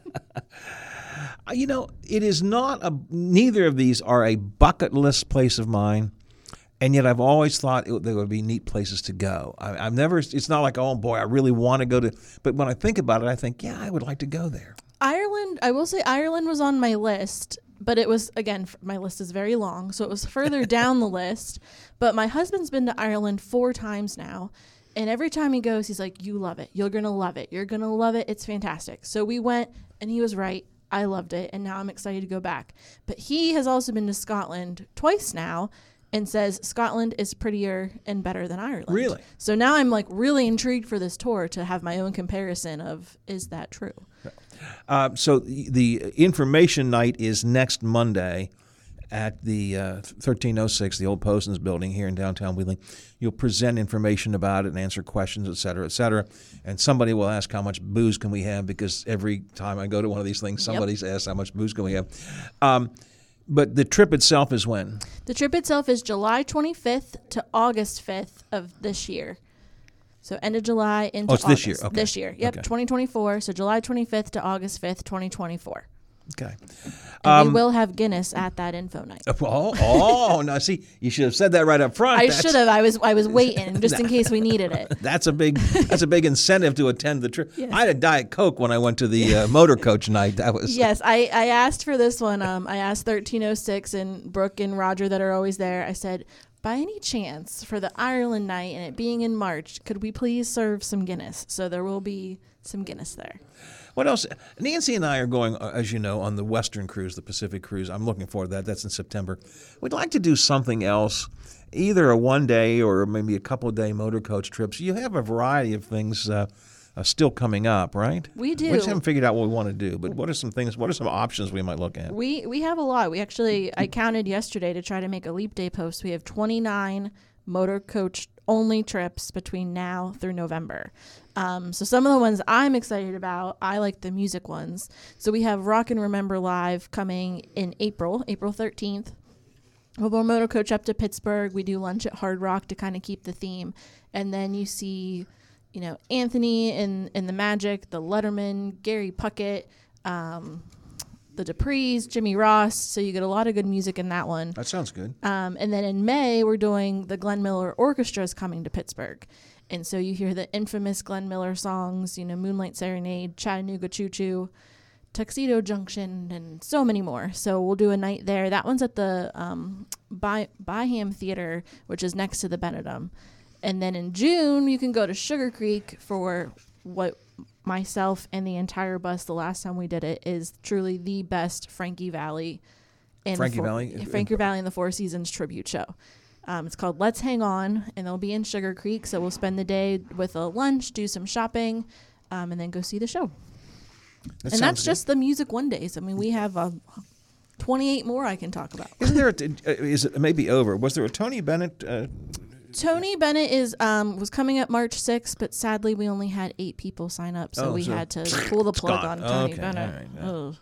You know, it is not a. Neither of these are a bucket list place of mine, and yet I've always thought it, they would be neat places to go. I, I've never. It's not like oh boy, I really want to go to. But when I think about it, I think yeah, I would like to go there. Ireland, I will say Ireland was on my list, but it was again f- my list is very long, so it was further down the list. But my husband's been to Ireland four times now, and every time he goes, he's like, "You love it. You're gonna love it. You're gonna love it. It's fantastic." So we went, and he was right. I loved it, and now I'm excited to go back. But he has also been to Scotland twice now. And says Scotland is prettier and better than Ireland. Really? So now I'm like really intrigued for this tour to have my own comparison of is that true? Uh, so the, information night is next Monday at the uh, 1306, the old Postman's building here in downtown Wheeling. You'll present information about it and answer questions, et cetera, et cetera. And somebody will ask how much booze can we have because every time I go to one of these things, Yep. somebody's asked how much booze can we have. Um, but the trip itself is when? The trip itself is July 25th to August 5th of this year. So end of July into Oh, it's this year. Okay. This year. Yep, Okay. 2024. So July 25th to August 5th, 2024. Okay. And we Um, will have Guinness at that info night. Oh, oh, no! See, you should have said that right up front. I That's- should have. I was I was waiting just in case we needed it. That's a big that's a big incentive to attend the trip. Yes. I had a diet coke when I went to the uh, motor coach night. That was Yes, I, I asked for this one. Um, I asked 1306 and Brooke and Roger that are always there. I said, by any chance, for the Ireland night and it being in March, could we please serve some Guinness? So there will be some Guinness there. What else? Nancy and I are going, uh, as you know, on the Western cruise, the Pacific cruise. I'm looking forward to that. That's in September. We'd like to do something else, either a one day or maybe a couple day motor coach trips. You have a variety of things uh, uh, still coming up, right? We do. We just haven't figured out what we want to do. But what are some things? What are some options we might look at? We we have a lot. We actually I counted yesterday to try to make a leap day post. We have 29 motor coach only trips between now through November. Um, so some of the ones I'm excited about, I like the music ones. So we have Rock and Remember Live coming in April, April 13th. We'll go motor coach up to Pittsburgh. We do lunch at Hard Rock to kind of keep the theme, and then you see, you know, Anthony and and the Magic, the Lettermen, Gary Puckett, um, the Duprees, Jimmy Ross. So you get a lot of good music in that one. That sounds good. Um, and then in May, we're doing the Glenn Miller Orchestra is coming to Pittsburgh. And so you hear the infamous Glenn Miller songs, you know, Moonlight Serenade, Chattanooga Choo Choo, Tuxedo Junction, and so many more. So we'll do a night there. That one's at the um, By- Byham Theater, which is next to the Benedum. And then in June, you can go to Sugar Creek for what myself and the entire bus, the last time we did it, is truly the best Frankie Valli. and Frankie Valli? Frankie Valli and the Four Seasons tribute show. Um, it's called Let's Hang On, and they'll be in Sugar Creek. So we'll spend the day with a lunch, do some shopping, um, and then go see the show. That and that's good. just the music one days. I mean, we have uh, 28 more I can talk about. Isn't there? A, uh, is it maybe over? Was there a Tony Bennett? Uh, Tony Bennett is um, was coming up March 6th, but sadly we only had eight people sign up, so Oh, we so had to pull the plug gone. on Tony Okay, Bennett. all right, yeah. Ugh.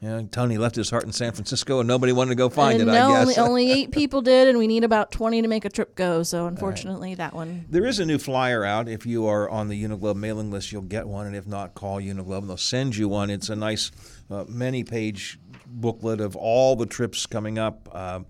yeah, Tony left his heart in San Francisco, and nobody wanted to go find And it. no, I only, guess only eight people did, and we need about 20 to make a trip go. So unfortunately, that one. There is a new flyer out. If you are on the Uniglobe mailing list, you'll get one, and if not, call Uniglobe and they'll send you one. It's a nice, uh, many-page booklet of all the trips coming up, uh,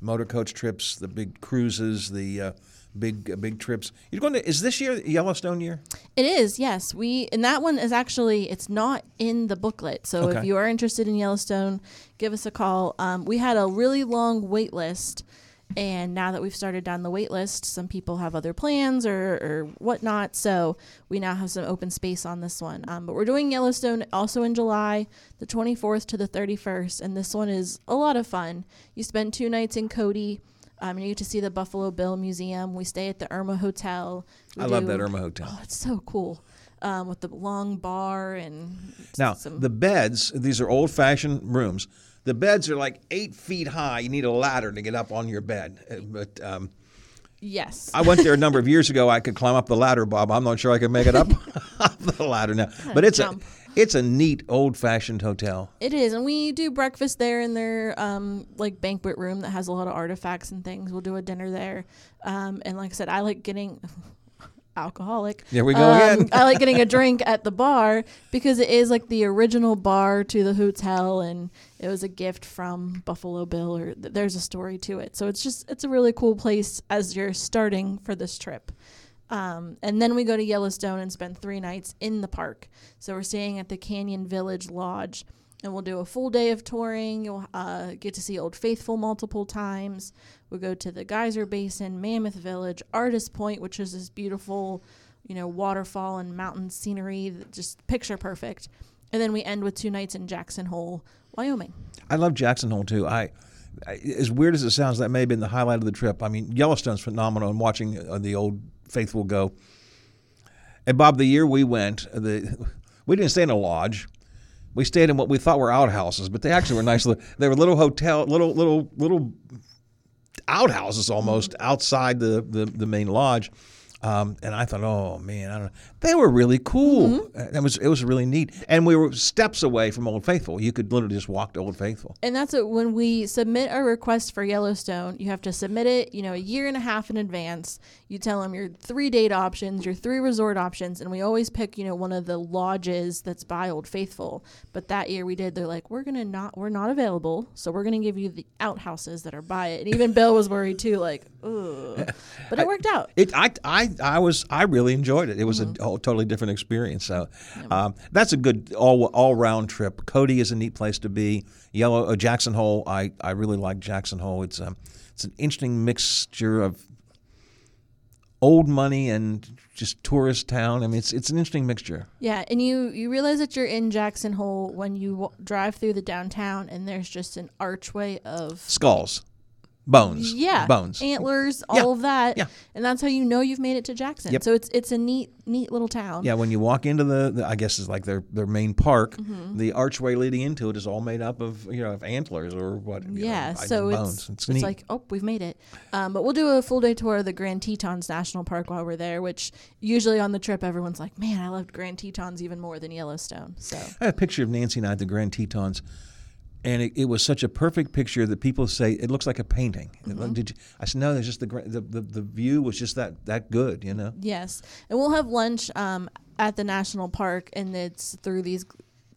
motor coach trips, the big cruises, the uh, big uh, big trips. You're going to? Is this year Yellowstone year? It is, yes. We and that one is actually it's not in the booklet. So Okay. if you are interested in Yellowstone, give us a call. Um, we had a really long wait list, and now that we've started down the wait list, some people have other plans or, or whatnot. So we now have some open space on this one. Um, but we're doing Yellowstone also in July, the 24th to the 31st, and this one is a lot of fun. You spend two nights in Cody. Um, you get to see the Buffalo Bill Museum. We stay at the Irma Hotel. We I love that Irma Hotel. Oh, it's so cool. Um, with the long bar and Now the beds. These are old-fashioned rooms. The beds are like eight feet high. You need a ladder to get up on your bed. Uh, But um, yes, I went there a number of years ago. I could climb up the ladder, Bob. I'm not sure I could make it up the ladder now. But it's jump. a it's a neat old-fashioned hotel. It is, and we do breakfast there in their um, like banquet room that has a lot of artifacts and things. We'll do a dinner there, um, and like I said, I like getting alcoholic. There we go Um, again. I like getting a drink at the bar because it is like the original bar to the hotel, and it was a gift from Buffalo Bill, or th- there's a story to it. So it's just it's a really cool place as you're starting for this trip. Um, and then we go to Yellowstone and spend three nights in the park. So we're staying at the Canyon Village Lodge, and we'll do a full day of touring. You'll uh, get to see Old Faithful multiple times. We'll go to the Geyser Basin, Mammoth Village, Artist Point, which is this beautiful, you know, waterfall and mountain scenery, just picture perfect. And then we end with two nights in Jackson Hole, Wyoming. I love Jackson Hole too. I, I as weird as it sounds, that may have been the highlight of the trip. I mean, Yellowstone's phenomenal. And watching uh, the old faithful go. And Bob, the year we went, the we didn't stay in a lodge. We stayed in what we thought were outhouses, but they actually were nice. They were little hotel, little little little outhouses almost outside the the, the main lodge. Um, and I thought, oh man, I don't know. They were really cool. Uh, It was it was really neat. And we were steps away from Old Faithful. You could literally just walk to Old Faithful. And that's it. When we submit a request for Yellowstone, you have to submit it, you know, a year and a half in advance. You tell them your three date options, your three resort options, and we always pick, you know, one of the lodges that's by Old Faithful. But that year we did. They're like, we're gonna not, we're not available, so we're gonna give you the outhouses that are by it. And even Bill was worried too, like, ugh. But it worked out. It, I, I, I was, I really enjoyed it. It was a whole, totally different experience. So, um, that's a good all, all round trip. Cody is a neat place to be. Yellow uh, Jackson Hole, I, I really like Jackson Hole. It's um, it's an interesting mixture of old money and just tourist town. I mean, it's it's an interesting mixture. Yeah, and you you realize that you're in Jackson Hole when you w- drive through the downtown, and there's just an archway of Skulls, bones, yeah, bones. antlers, Yeah, all of that. yeah. and that's how you know you've made it to Jackson. Yep. So it's it's a neat neat little town. Yeah, when you walk into the, the I guess it's like their their main park, Mhm. the archway leading into it is all made up of you know of antlers or what. know, Yeah, I- so bones. it's it's, it's, like oh we've made it, um, but we'll do a full day tour of the Grand Tetons National Park while we're there. Which usually on the trip everyone's like, man, I loved Grand Tetons even more than Yellowstone. So I have a picture of Nancy and I at the Grand Tetons, and it, it was such a perfect picture that people say it looks like a painting. Mhm. Did you, I said no, there's just the, the the the view was just that that good, you know. Yes, and we'll have lunch um, at the national park, and it's through these.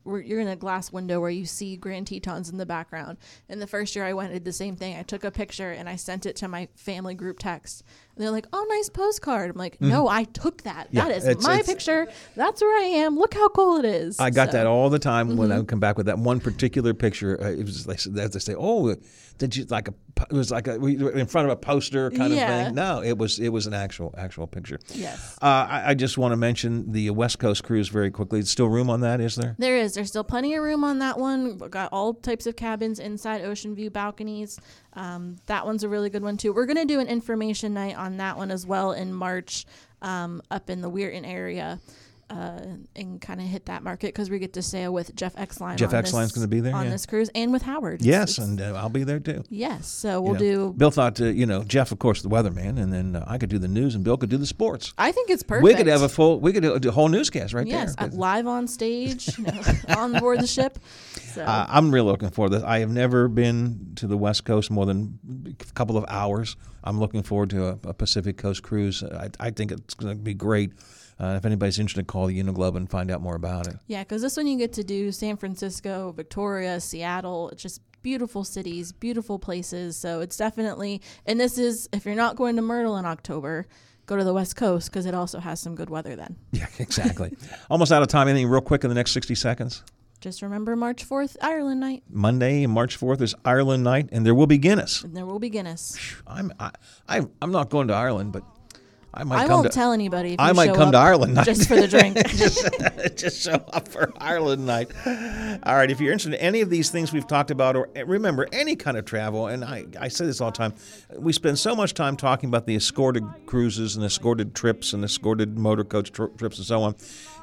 You're in a glass window where you see Grand Tetons in the background. And the first year I went, I did the same thing. I took a picture and I sent it to my family group text. And they're like, "Oh, nice postcard." I'm like, "No, Mhm. I took that. Yeah, that is it's- my it's- picture. That's where I am. Look how cool it is." I got So- that all the time when I Mhm. would come back with that one particular picture. Uh, it was like they say, "Oh, did you like a?" It was like a in front of a poster kind Yeah. of thing. No, it was it was an actual actual picture. Yes. Uh, I, I just want to mention the West Coast cruise very quickly. There's still room on that, is there? There is. There's still plenty of room on that one. We've got all types of cabins inside ocean view balconies. Um, that one's a really good one too. We're gonna do an information night on that one as well in March, um, up in the Weirton area. Uh, and kind of hit that market because we get to sail with Jeff Exline. Jeff Exline's gonna be there, on yeah. this cruise, and with Howard. Yes, and uh, I'll be there too. Yes, so we'll know, do. Bill thought, uh, you know, Jeff, of course, the weatherman, and then uh, I could do the news, and Bill could do the sports. I think it's perfect. We could have a full, we could do a whole newscast right yes, there. uh, live on stage, you know, on board the ship. So Uh, I'm really looking forward to this. I have never been to the West Coast more than a couple of hours. I'm looking forward to a, a Pacific Coast cruise. I, I think it's going to be great. Uh, if anybody's interested, call the Uniglobe and find out more about it. yeah, because this one you get to do San Francisco, Victoria, Seattle. It's just beautiful cities, beautiful places. So it's definitely, and this is if you're not going to Myrtle in October, go to the West Coast because it also has some good weather then. Yeah, exactly. Almost out of time. Anything real quick in the next 60 seconds? Just remember March 4th, Ireland night, Monday, March 4th is Ireland night, and there will be Guinness. and there will be Guinness. I'm I, I I'm not going to Ireland, but I might I come won't to, tell anybody if I might come to Ireland night just for the drink. just, just show up for Ireland night. All right, if you're interested in any of these things we've talked about, or eh, remember any kind of travel, and I, I say this all the time, we spend so much time talking about the escorted cruises and escorted trips and escorted motor coach tri- trips and so on.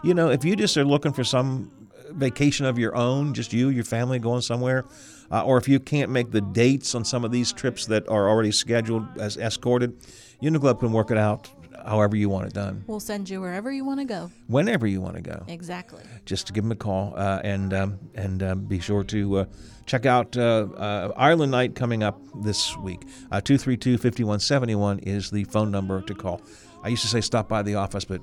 You know, if you just are looking for some vacation of your own, just you, your family going somewhere, uh, or if you can't make the dates on some of these trips that are already scheduled as escorted, Uniglobe can work it out however you want it done, We'll send you wherever you want to go. whenever you want to go Exactly. just to give them a call uh, and um, and um, be sure to uh, check out uh, uh, Ireland Night coming up this week. Uh, 232-5171 is the phone number to call. I used to say stop by the office, but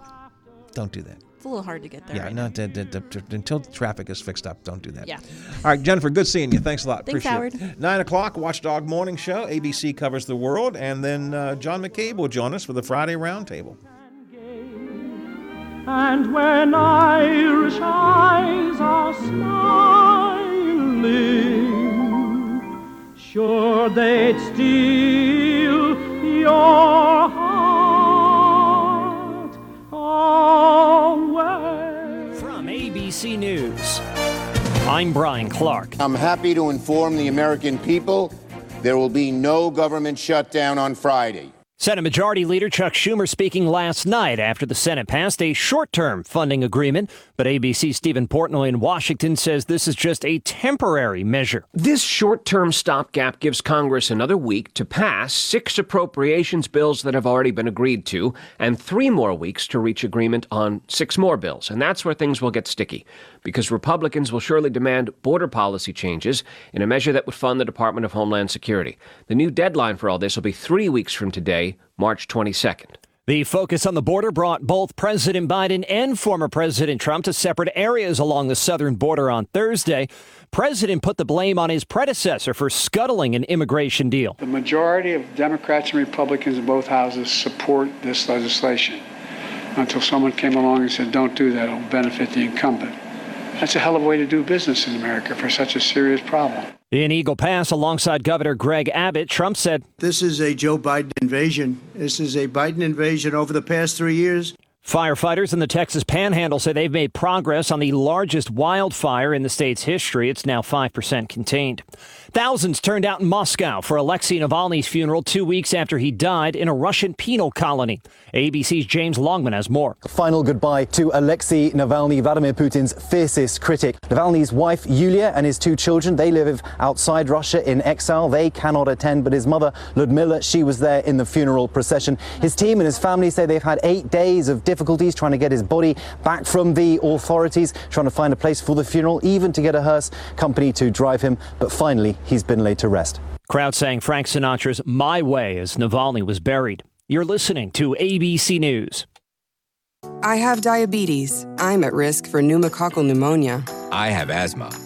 don't do that. It's a little hard to get there. yeah, right not that- that- that- until the traffic is fixed up. Don't do that. Yeah. All right, Jennifer, good seeing you. Thanks a lot. Thanks, Appreciate Howard. it. Nine o'clock, Watchdog Morning Show. ABC covers the world, and then uh, John McCabe will join us for the Friday Roundtable. And when Irish eyes are smiling, sure they'd steal your heart ABC News, I'm Brian Clark. I'm happy to inform the American people there will be no government shutdown on Friday. Senate Majority Leader Chuck Schumer speaking last night after the Senate passed a short term funding agreement. But ABC Stephen Portnoy in Washington says this is just a temporary measure. This short term stopgap gives Congress another week to pass six appropriations bills that have already been agreed to, and three more weeks to reach agreement on six more bills. And that's where things will get sticky, because Republicans will surely demand border policy changes in a measure that would fund the Department of Homeland Security. The new deadline for all this will be three weeks from today, March 22nd. The focus on the border brought both President Biden and former President Trump to separate areas along the southern border on Thursday. President put the blame on his predecessor for scuttling an immigration deal. The majority of Democrats and Republicans in both houses support this legislation until someone came along and said, don't do that, it'll benefit the incumbent. That's a hell of a way to do business in America for such a serious problem. In Eagle Pass, alongside Governor Greg Abbott, Trump said, This is a Joe Biden invasion. This is a Biden invasion over the past three years. Firefighters in the Texas Panhandle say they've made progress on the largest wildfire in the state's history. It's now 5% contained. Thousands turned out in Moscow for Alexei Navalny's funeral two weeks after he died in a Russian penal colony. ABC's James Longman has more. Final goodbye to Alexei Navalny, Vladimir Putin's fiercest critic. Navalny's wife, Yulia, and his two children, they live outside Russia in exile. They cannot attend, but his mother, Ludmila, she was there in the funeral procession. His team and his family say they've had eight days of difficulties trying to get his body back from the authorities, trying to find a place for the funeral, even to get a hearse company to drive him. But finally, he's been laid to rest. Crowd sang Frank Sinatra's My Way as Navalny was buried. You're listening to ABC News. I have diabetes. I'm at risk for pneumococcal pneumonia. I have asthma.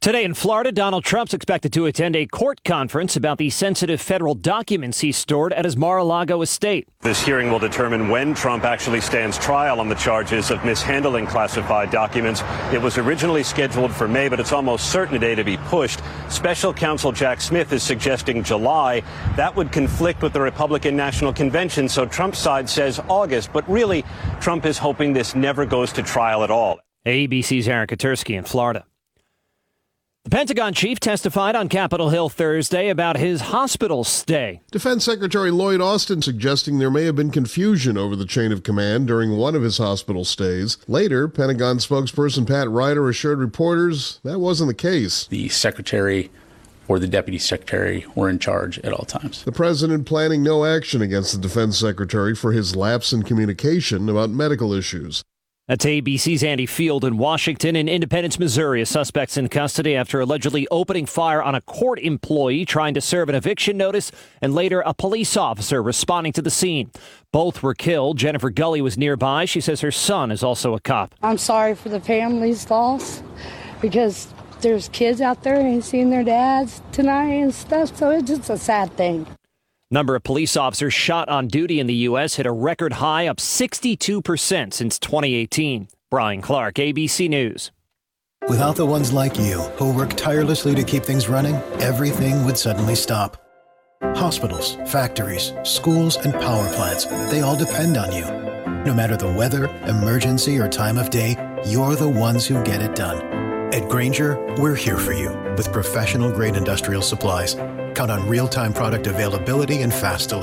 Today in Florida, Donald Trump's expected to attend a court conference about the sensitive federal documents he stored at his Mar a Lago estate. This hearing will determine when Trump actually stands trial on the charges of mishandling classified documents. It was originally scheduled for May, but it's almost certain today to be pushed. Special counsel Jack Smith is suggesting July. That would conflict with the Republican National Convention, so Trump's side says August, but really, Trump is hoping this never goes to trial at all. ABC's Aaron Katersky in Florida. The Pentagon chief testified on Capitol Hill Thursday about his hospital stay. Defense Secretary Lloyd Austin suggesting there may have been confusion over the chain of command during one of his hospital stays. Later, Pentagon spokesperson Pat Ryder assured reporters that wasn't the case. The secretary or the deputy secretary were in charge at all times. The president planning no action against the defense secretary for his lapse in communication about medical issues. That's ABC's Andy Field in Washington. In Independence, Missouri, a suspect's in custody after allegedly opening fire on a court employee trying to serve an eviction notice, and later a police officer responding to the scene. Both were killed. Jennifer Gully was nearby. She says her son is also a cop. I'm sorry for the family's loss because there's kids out there and seeing their dads tonight and stuff, so it's just a sad thing. Number of police officers shot on duty in the U.S. hit a record high, up 62% since 2018. Brian Clark, ABC News. Without the ones like you, who work tirelessly to keep things running, everything would suddenly stop. Hospitals, factories, schools, and power plants, they all depend on you. No matter the weather, emergency, or time of day, you're the ones who get it done. At Grainger, we're here for you with professional grade industrial supplies. Count on real time product availability and fast delivery.